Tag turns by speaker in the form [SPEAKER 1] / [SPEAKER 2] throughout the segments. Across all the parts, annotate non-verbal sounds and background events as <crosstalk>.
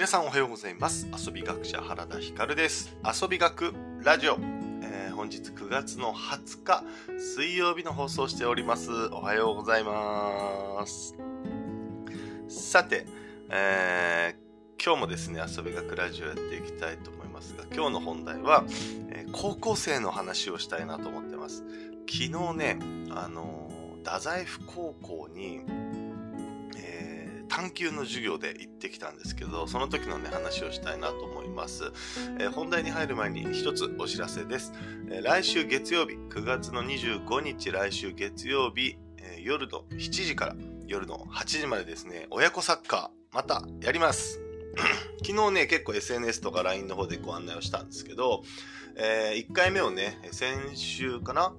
[SPEAKER 1] 皆さんおはようございます。遊び学者原田光です。遊び学ラジオ、えー、本日9月の20日水曜日の放送しております。おはようございます。さて、えー、今日もですね遊び学ラジオやっていきたいと思いますが今日の本題は、えー、高校生の話をしたいなと思ってます。昨日ねあの太宰府高校に探究の授業で行ってきたんですけど、その時のね、話をしたいなと思います。えー、本題に入る前に一つお知らせです、えー、来週月曜日、9月の25日来週月曜日、えー、夜の7時から夜の8時までですね、親子サッカー、またやります。<coughs> 昨日ね、結構 SNS とか LINE の方でご案内をしたんですけど、えー、1回目をね、先週かな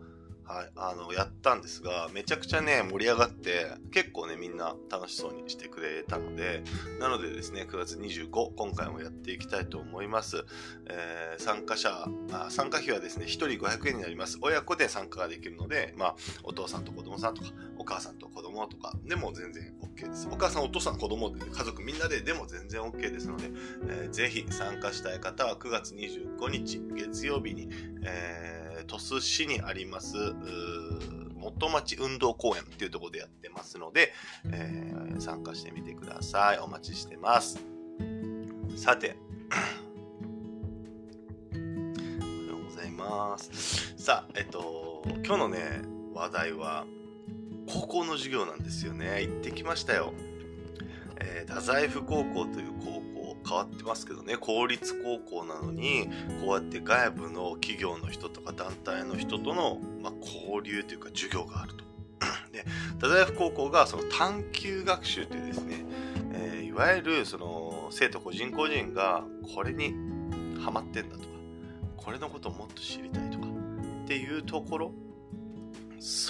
[SPEAKER 1] はい、あの、やったんですが、めちゃくちゃね、盛り上がって、結構ね、みんな楽しそうにしてくれたので、なのでですね、9月25、今回もやっていきたいと思います。えー、参加者あ、参加費はですね、1人500円になります。親子で参加ができるので、まあ、お父さんと子供さんとか、お母さんと子供とかでも全然 OK です。お母さん、お父さん、子供で、家族みんなででも全然 OK ですので、えー、ぜひ参加したい方は9月25日、月曜日に、えー鳥栖市にあります、元町運動公園っていうところでやってますので、えー、参加してみてください。お待ちしてます。さて、おはようございます。さあ、えっと、今日のね、話題は、高校の授業なんですよね。行ってきましたよ。えー、太宰府高校という高校変わってますけどね公立高校なのにこうやって外部の企業の人とか団体の人との、まあ、交流というか授業があると。で太宰府高校がその探究学習というですね、えー、いわゆるその生徒個人個人がこれにハマってんだとかこれのことをもっと知りたいとかっていうところ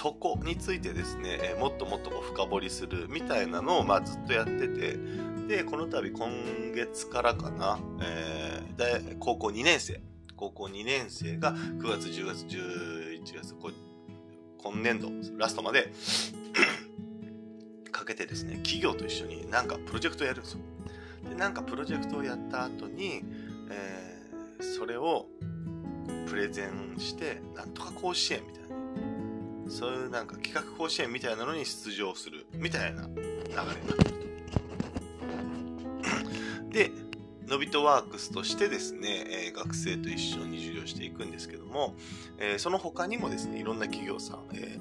[SPEAKER 1] そこについてですね、え、もっともっとこう深掘りするみたいなのを、まあ、ずっとやっててで、この度今月からかな、えー、高校2年生、高校2年生が9月、10月、11月、今年度ラストまで <clears throat> かけてですね、企業と一緒になんかプロジェクトをやるんですよ。で、なんかプロジェクトをやった後に、えー、それをプレゼンして、なんとか甲子園みたいな、そういうなんか企画甲子園みたいなのに出場するみたいな流れになってると。で、のびとワークスとしてですね、えー、学生と一緒に授業していくんですけども、えー、その他にもですね、いろんな企業さん、え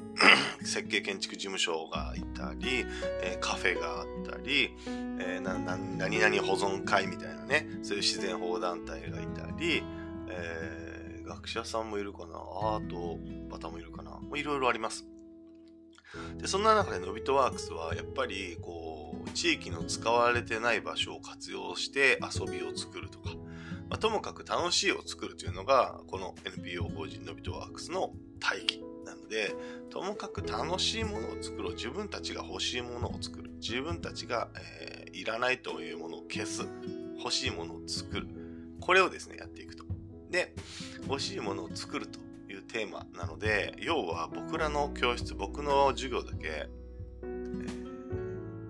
[SPEAKER 1] ー、<clears throat> 設計建築事務所がいたり、えカフェがあったり、えなな何々保存会みたいなね、そういう自然保護団体がいたり、え学者さんもいるかな、アートバタもいるかな、いろいろあります。で、そんな中でのびとワークスは、やっぱり、こう、地域の使われてない場所を活用して遊びを作るとか、まあ、ともかく楽しいを作るというのが、この NPO 法人のびとワークスの大義なので、ともかく楽しいものを作ろう。自分たちが欲しいものを作る。自分たちが、えー、いらないというものを消す。欲しいものを作る。これをですね、やっていくと。で、欲しいものを作るというテーマなので、要は僕らの教室、僕の授業だけ、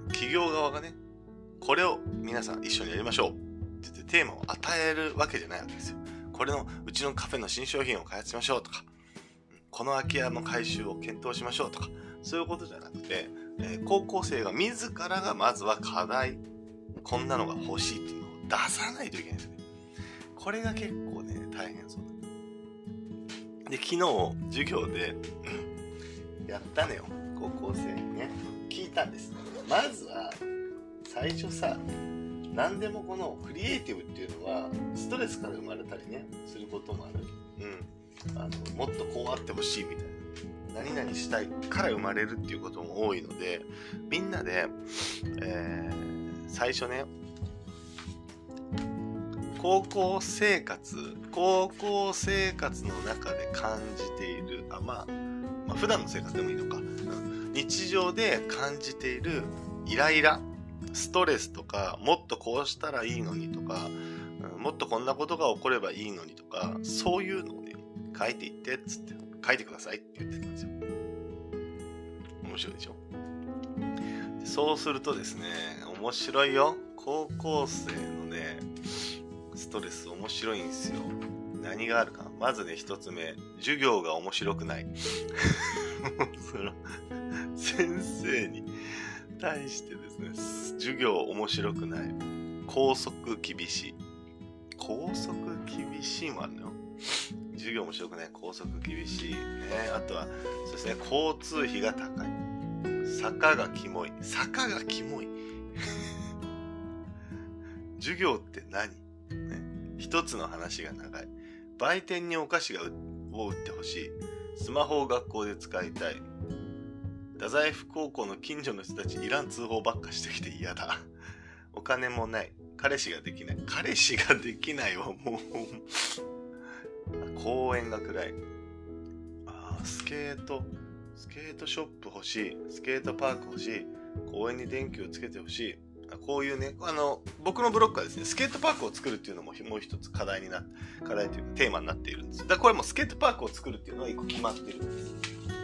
[SPEAKER 1] 企業側がね、これを皆さん一緒にやりましょうって言ってテーマを与えるわけじゃないわけですよ。これのうちのカフェの新商品を開発しましょうとか、この空き家の改修を検討しましょうとか、そういうことじゃなくて、えー、高校生が自らがまずは課題、こんなのが欲しいっていうのを出さないといけないんですね。これが結構ね、大変そうだ。で、昨日、授業で、やったのよ。高校生にね。聞いたんです。まずは最初さ何でもこのクリエイティブっていうのはストレスから生まれたりねすることもある、うん、あのもっとこうあってほしいみたいな何々したいから生まれるっていうことも多いのでみんなで、えー、最初ね高校生活高校生活の中で感じているあまあ、まあ、普段の生活でもいいのか、うん日常で感じているイライラ、ストレスとか、もっとこうしたらいいのにとか、うん、もっとこんなことが起こればいいのにとか、そういうのをね、書いていってっつって、書いてくださいって言ってたんですよ。面白いでしょ？そうするとですね、面白いよ。高校生のね、トレス面白いんですよ。何があるかまずね、一つ目。授業が面白くない。<laughs> その、先生に対してですね、授業面白くない。校則厳しい。校則厳しいもあるの？よ。授業面白くない。校則厳しい。ね。あとは、そうですね、交通費が高い。坂がキモい。坂がキモい。授業って何、一つの話が長い。売店にお菓子がを売ってほしい。スマホを学校で使いたい。太宰府高校の近所の人たちいらん通報ばっかしてきて嫌だ。お金もない。彼氏ができない。彼氏ができないわ、もう。公園が暗い。ああ、スケート、スケートショップ欲しい。スケートパーク欲しい。公園に電気をつけて欲しい。こういうね、あの、僕のブロックはですね、スケートパークを作るっていうのももう一つ課題にな課題というかテーマになっているんです。だこれもスケートパークを作るっていうのは一個決まってるんで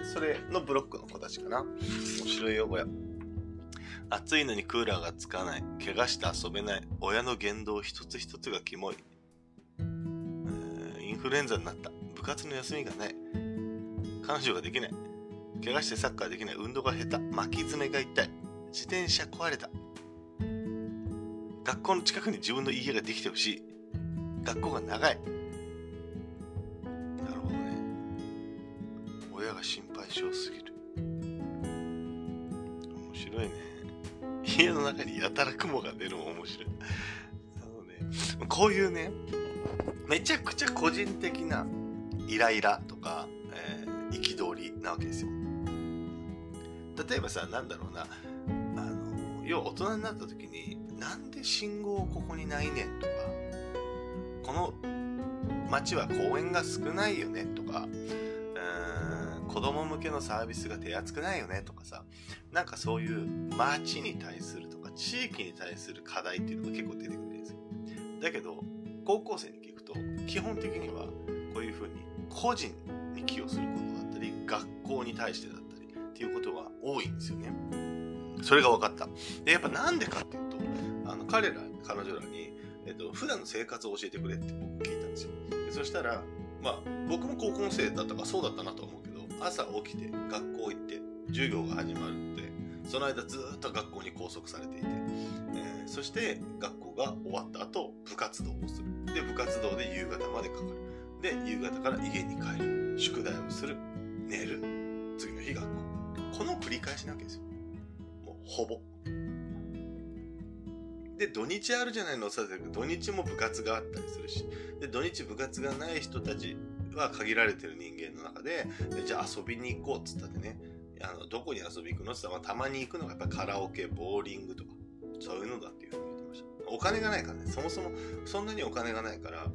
[SPEAKER 1] す。それのブロックの子たちかな。面白いよ、これ。暑いのにクーラーがつかない。怪我して遊べない。親の言動一つ一つがキモい。インフルエンザになった。部活の休みがない。彼女ができない。怪我してサッカーできない。運動が下手。巻き爪が痛い。自転車壊れた。学校の近くに自分の家ができてほしい。学校が長い。なるほどね。親が心配性すぎる。面白いね。家の中にやたら雲が出るの面白い。あのね、こういうね、めちゃくちゃ個人的なイライラとか、えー、憤りなわけですよ。例えばさ、なんだろうな、あの、要は大人になった時に、なんで信号ここにないねんとか、この街は公園が少ないよねとかうーん、子供向けのサービスが手厚くないよねとかさ、なんかそういう街に対するとか地域に対する課題っていうのが結構出てくるんですよ。だけど、高校生に聞くと、基本的にはこういうふうに個人に寄与することだったり、学校に対してだったりっていうことが多いんですよね。それが分かった。で、やっぱなんでかっていうと、あの彼ら、彼女らに、えっと、普段の生活を教えてくれって僕聞いたんですよ。でそしたら、まあ、僕も高校生だったからそうだったなと思うけど、朝起きて学校行って授業が始まるって、その間ずっと学校に拘束されていて、えー、そして学校が終わった後、部活動をする。で、部活動で夕方までかかる。で、夕方から家に帰る。宿題をする。寝る。次の日学校。この繰り返しなわけですよ。もうほぼ。で、土日あるじゃないのさ、土日も部活があったりするし、で、土日部活がない人たちは限られてる人間の中で、でじゃあ遊びに行こうっつったってね、あのどこに遊び行くのって言ったら、まあ、たまに行くのがやっぱカラオケ、ボーリングとか、そういうのだっていうふうに言ってました。お金がないからね、そもそもそんなにお金がないから、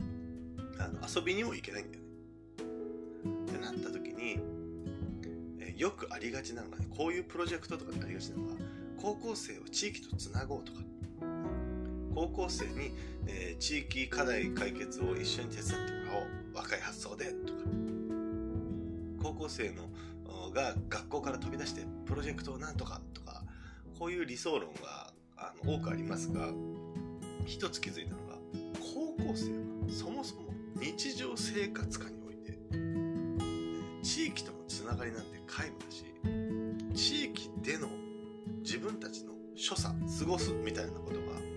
[SPEAKER 1] あの遊びにも行けないんだよね。ってなった時に、えよくありがちなのがね、こういうプロジェクトとかでありがちなのが、高校生を地域とつなごうとか、高校生に、えー、地域課題解決を一緒に手伝ってもらおう。若い発想で、とか。高校生のが学校から飛び出してプロジェクトをなんとかとか、こういう理想論があの多くありますが、一つ気づいたのが、高校生はそもそも日常生活下において、地域とのつながりなんて皆無だし、地域での自分たちの所作、過ごすみたいなことが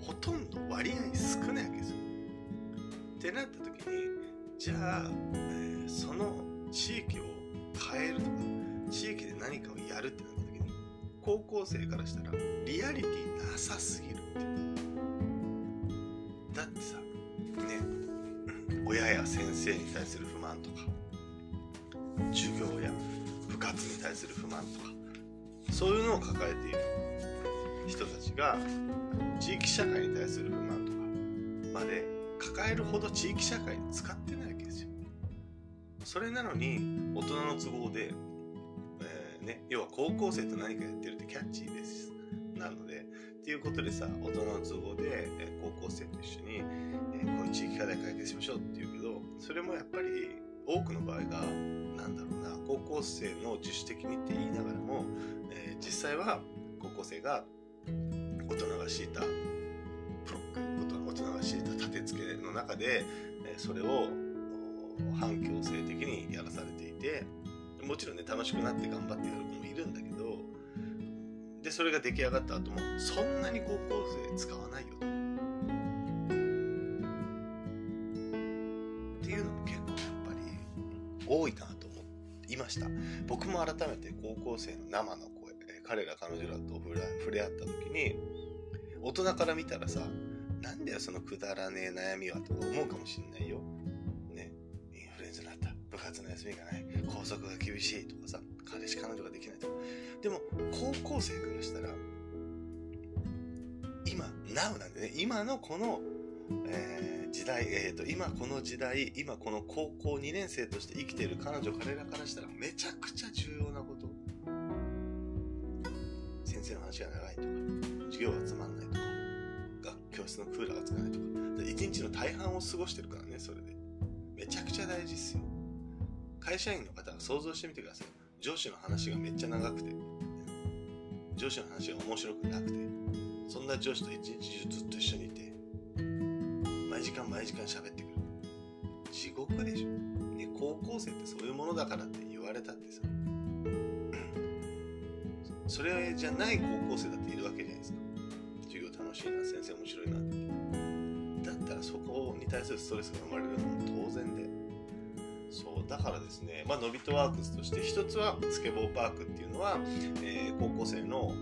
[SPEAKER 1] ほとんど割合少ないわけですよ。ってなった時にじゃあ、えー、その地域を変えるとか地域で何かをやるってなった時に高校生からしたらリアリティなさすぎるってだってさね親や先生に対する不満とか授業や部活に対する不満とかそういうのを抱えている人たちが地域社会に対する不満とかまで抱えるほど地域社会に使ってないわけですよ。それなのに大人の都合で、えー、ね、要は高校生と何かやってるってキャッチーです。なので、っていうことでさ、大人の都合で、えー、高校生と一緒に、えー、こういう地域課題解決しましょうって言うけど、それもやっぱり多くの場合が、なんだろうな、高校生の自主的にって言いながらも、え実際は高校生が大人が敷いたが敷いた立て付けの中で、それを反強制的にやらされていてもちろんね楽しくなって頑張ってやる子もいるんだけどでそれが出来上がった後もそんなに高校生使わないよと。っていうのも結構やっぱり多いなと思いました僕も改めて高校生の生の声彼ら彼女らと触れ合った時に大人から見たらさなんだよそのくだらねえ悩みはとか思うかもしんないよ。ね。インフルエンザになった。部活の休みがない。校則が厳しいとかさ彼氏彼女ができないとか。でも高校生からしたら今 Now なんでね。今のこの、えー、時代、えーと、今この時代今この高校2年生として生きている彼女彼らからしたらめちゃくちゃ重要なこ生の話が長いとか授業がつまんないとか教室のクーラーがつかないとか。一日の大半を過ごしてるからねそれで。めちゃくちゃ大事っすよ。会社員の方が想像してみてください。上司の話がめっちゃ長くて。上司の話が面白くなくて。そんな上司と一日中ずっと一緒にいて。毎時間毎時間喋ってくる。地獄でしょ、ね、高校生ってそういうものだからって言われたってさ。それじゃない高校生だっているわけじゃないですか。授業楽しいな先生面白いなって。だったらそこに対するストレスが生まれるのも当然で。そうだからですね、まあ、ノビトワークスとして一つはスケボーパークっていうのは、えー、高校生の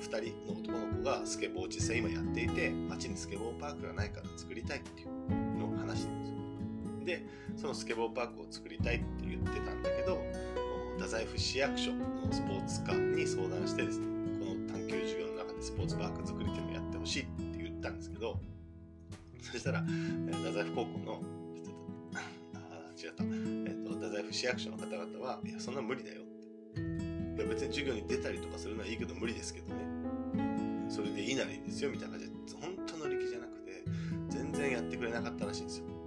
[SPEAKER 1] 2人の男の子がスケボーを実際今やっていて街にスケボーパークがないから作りたいっていうのを話してるんですよ。でそのスケボーパークを作りたいって言ってたんだけど太宰府市役所のスポーツ課に相談してですねこの探究授業の中でスポーツパーク作りっていうのをやってほしいって言ったんですけどそしたら太宰府高校のあ違った、えーと、太宰府市役所の方々は、いや、そんな無理だよって。いや、別に授業に出たりとかするのはいいけど無理ですけどね。それでいいならいいですよ、みたいな感じで、本当乗り気じゃなくて、全然やってくれなかったらしいんですよ。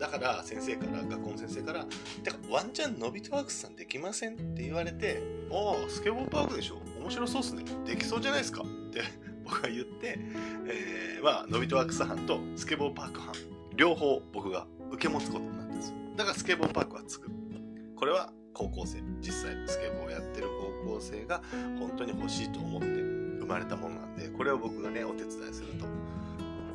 [SPEAKER 1] だから先生から、学校の先生から、てか、ワンチャンノビトワークスさんできませんって言われて、ああ、スケボーパークでしょ？面白そうっすね。できそうじゃないですか？って <laughs> 僕が言って、えー、まあ、ノビトワークス班とスケボーパーク班、両方僕が受け持つことになったんですよ。だからスケボーパークはつく。これは高校生、実際スケボーをやってる高校生が本当に欲しいと思って生まれたものなんで、これを僕がね、お手伝いすると。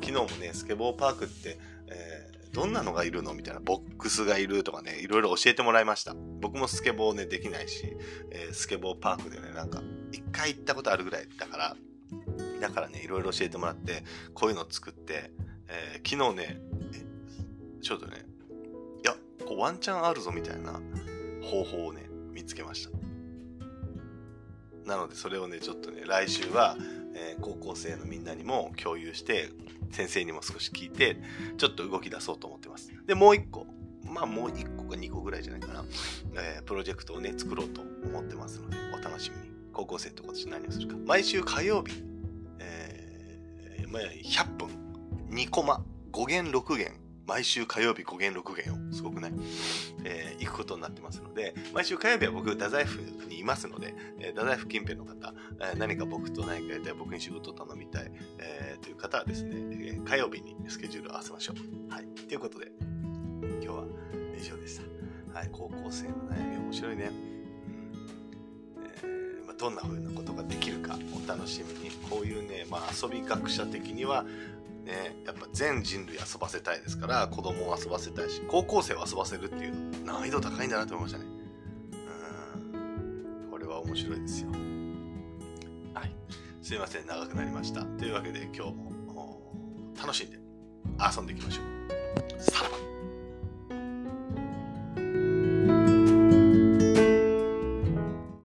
[SPEAKER 1] 昨日もね、スケボーパークって、えー、どんなのがいるの？みたいな、ボックスがいるとかね、いろいろ教えてもらいました。僕もスケボーね、できないし、えー、スケボーパークでね、なんか、一回行ったことあるぐらいだから、だからね、いろいろ教えてもらって、こういうのを作って、えー、昨日ね、ちょっとね、いやこうワンチャンあるぞみたいな方法をね、見つけました。なのでそれをね、ちょっとね、来週は、えー、高校生のみんなにも共有して、先生にも少し聞いて、ちょっと動き出そうと思ってます。で、もう一個、まあもう一個か二個ぐらいじゃないかな、えー、プロジェクトをね、作ろうと思ってますので、お楽しみに。高校生と今年何をするか。毎週火曜日、えー、まあ、100分、2コマ、5弦6弦。毎週火曜日5弦6弦を、すごくない、えー、行くことになってますので、毎週火曜日は僕、太宰府にいますので、えー、太宰府近辺の方、えー、何か僕と何かやりたい、僕に仕事を頼みたい、えー、という方はですね、えー、火曜日にスケジュールを合わせましょう。はい。ということで、今日は以上でした。はい。高校生の悩み面白いね。どんな風なことができるかお楽しみにこういうね、まあ、遊び学者的にはね、やっぱ全人類遊ばせたいですから、子供を遊ばせたいし、高校生を遊ばせるっていう難易度高いんだなと思いましたね。うん。これは面白いですよ。はい。すいません、長くなりました。というわけで今日も楽しんで遊んでいきましょう。さらば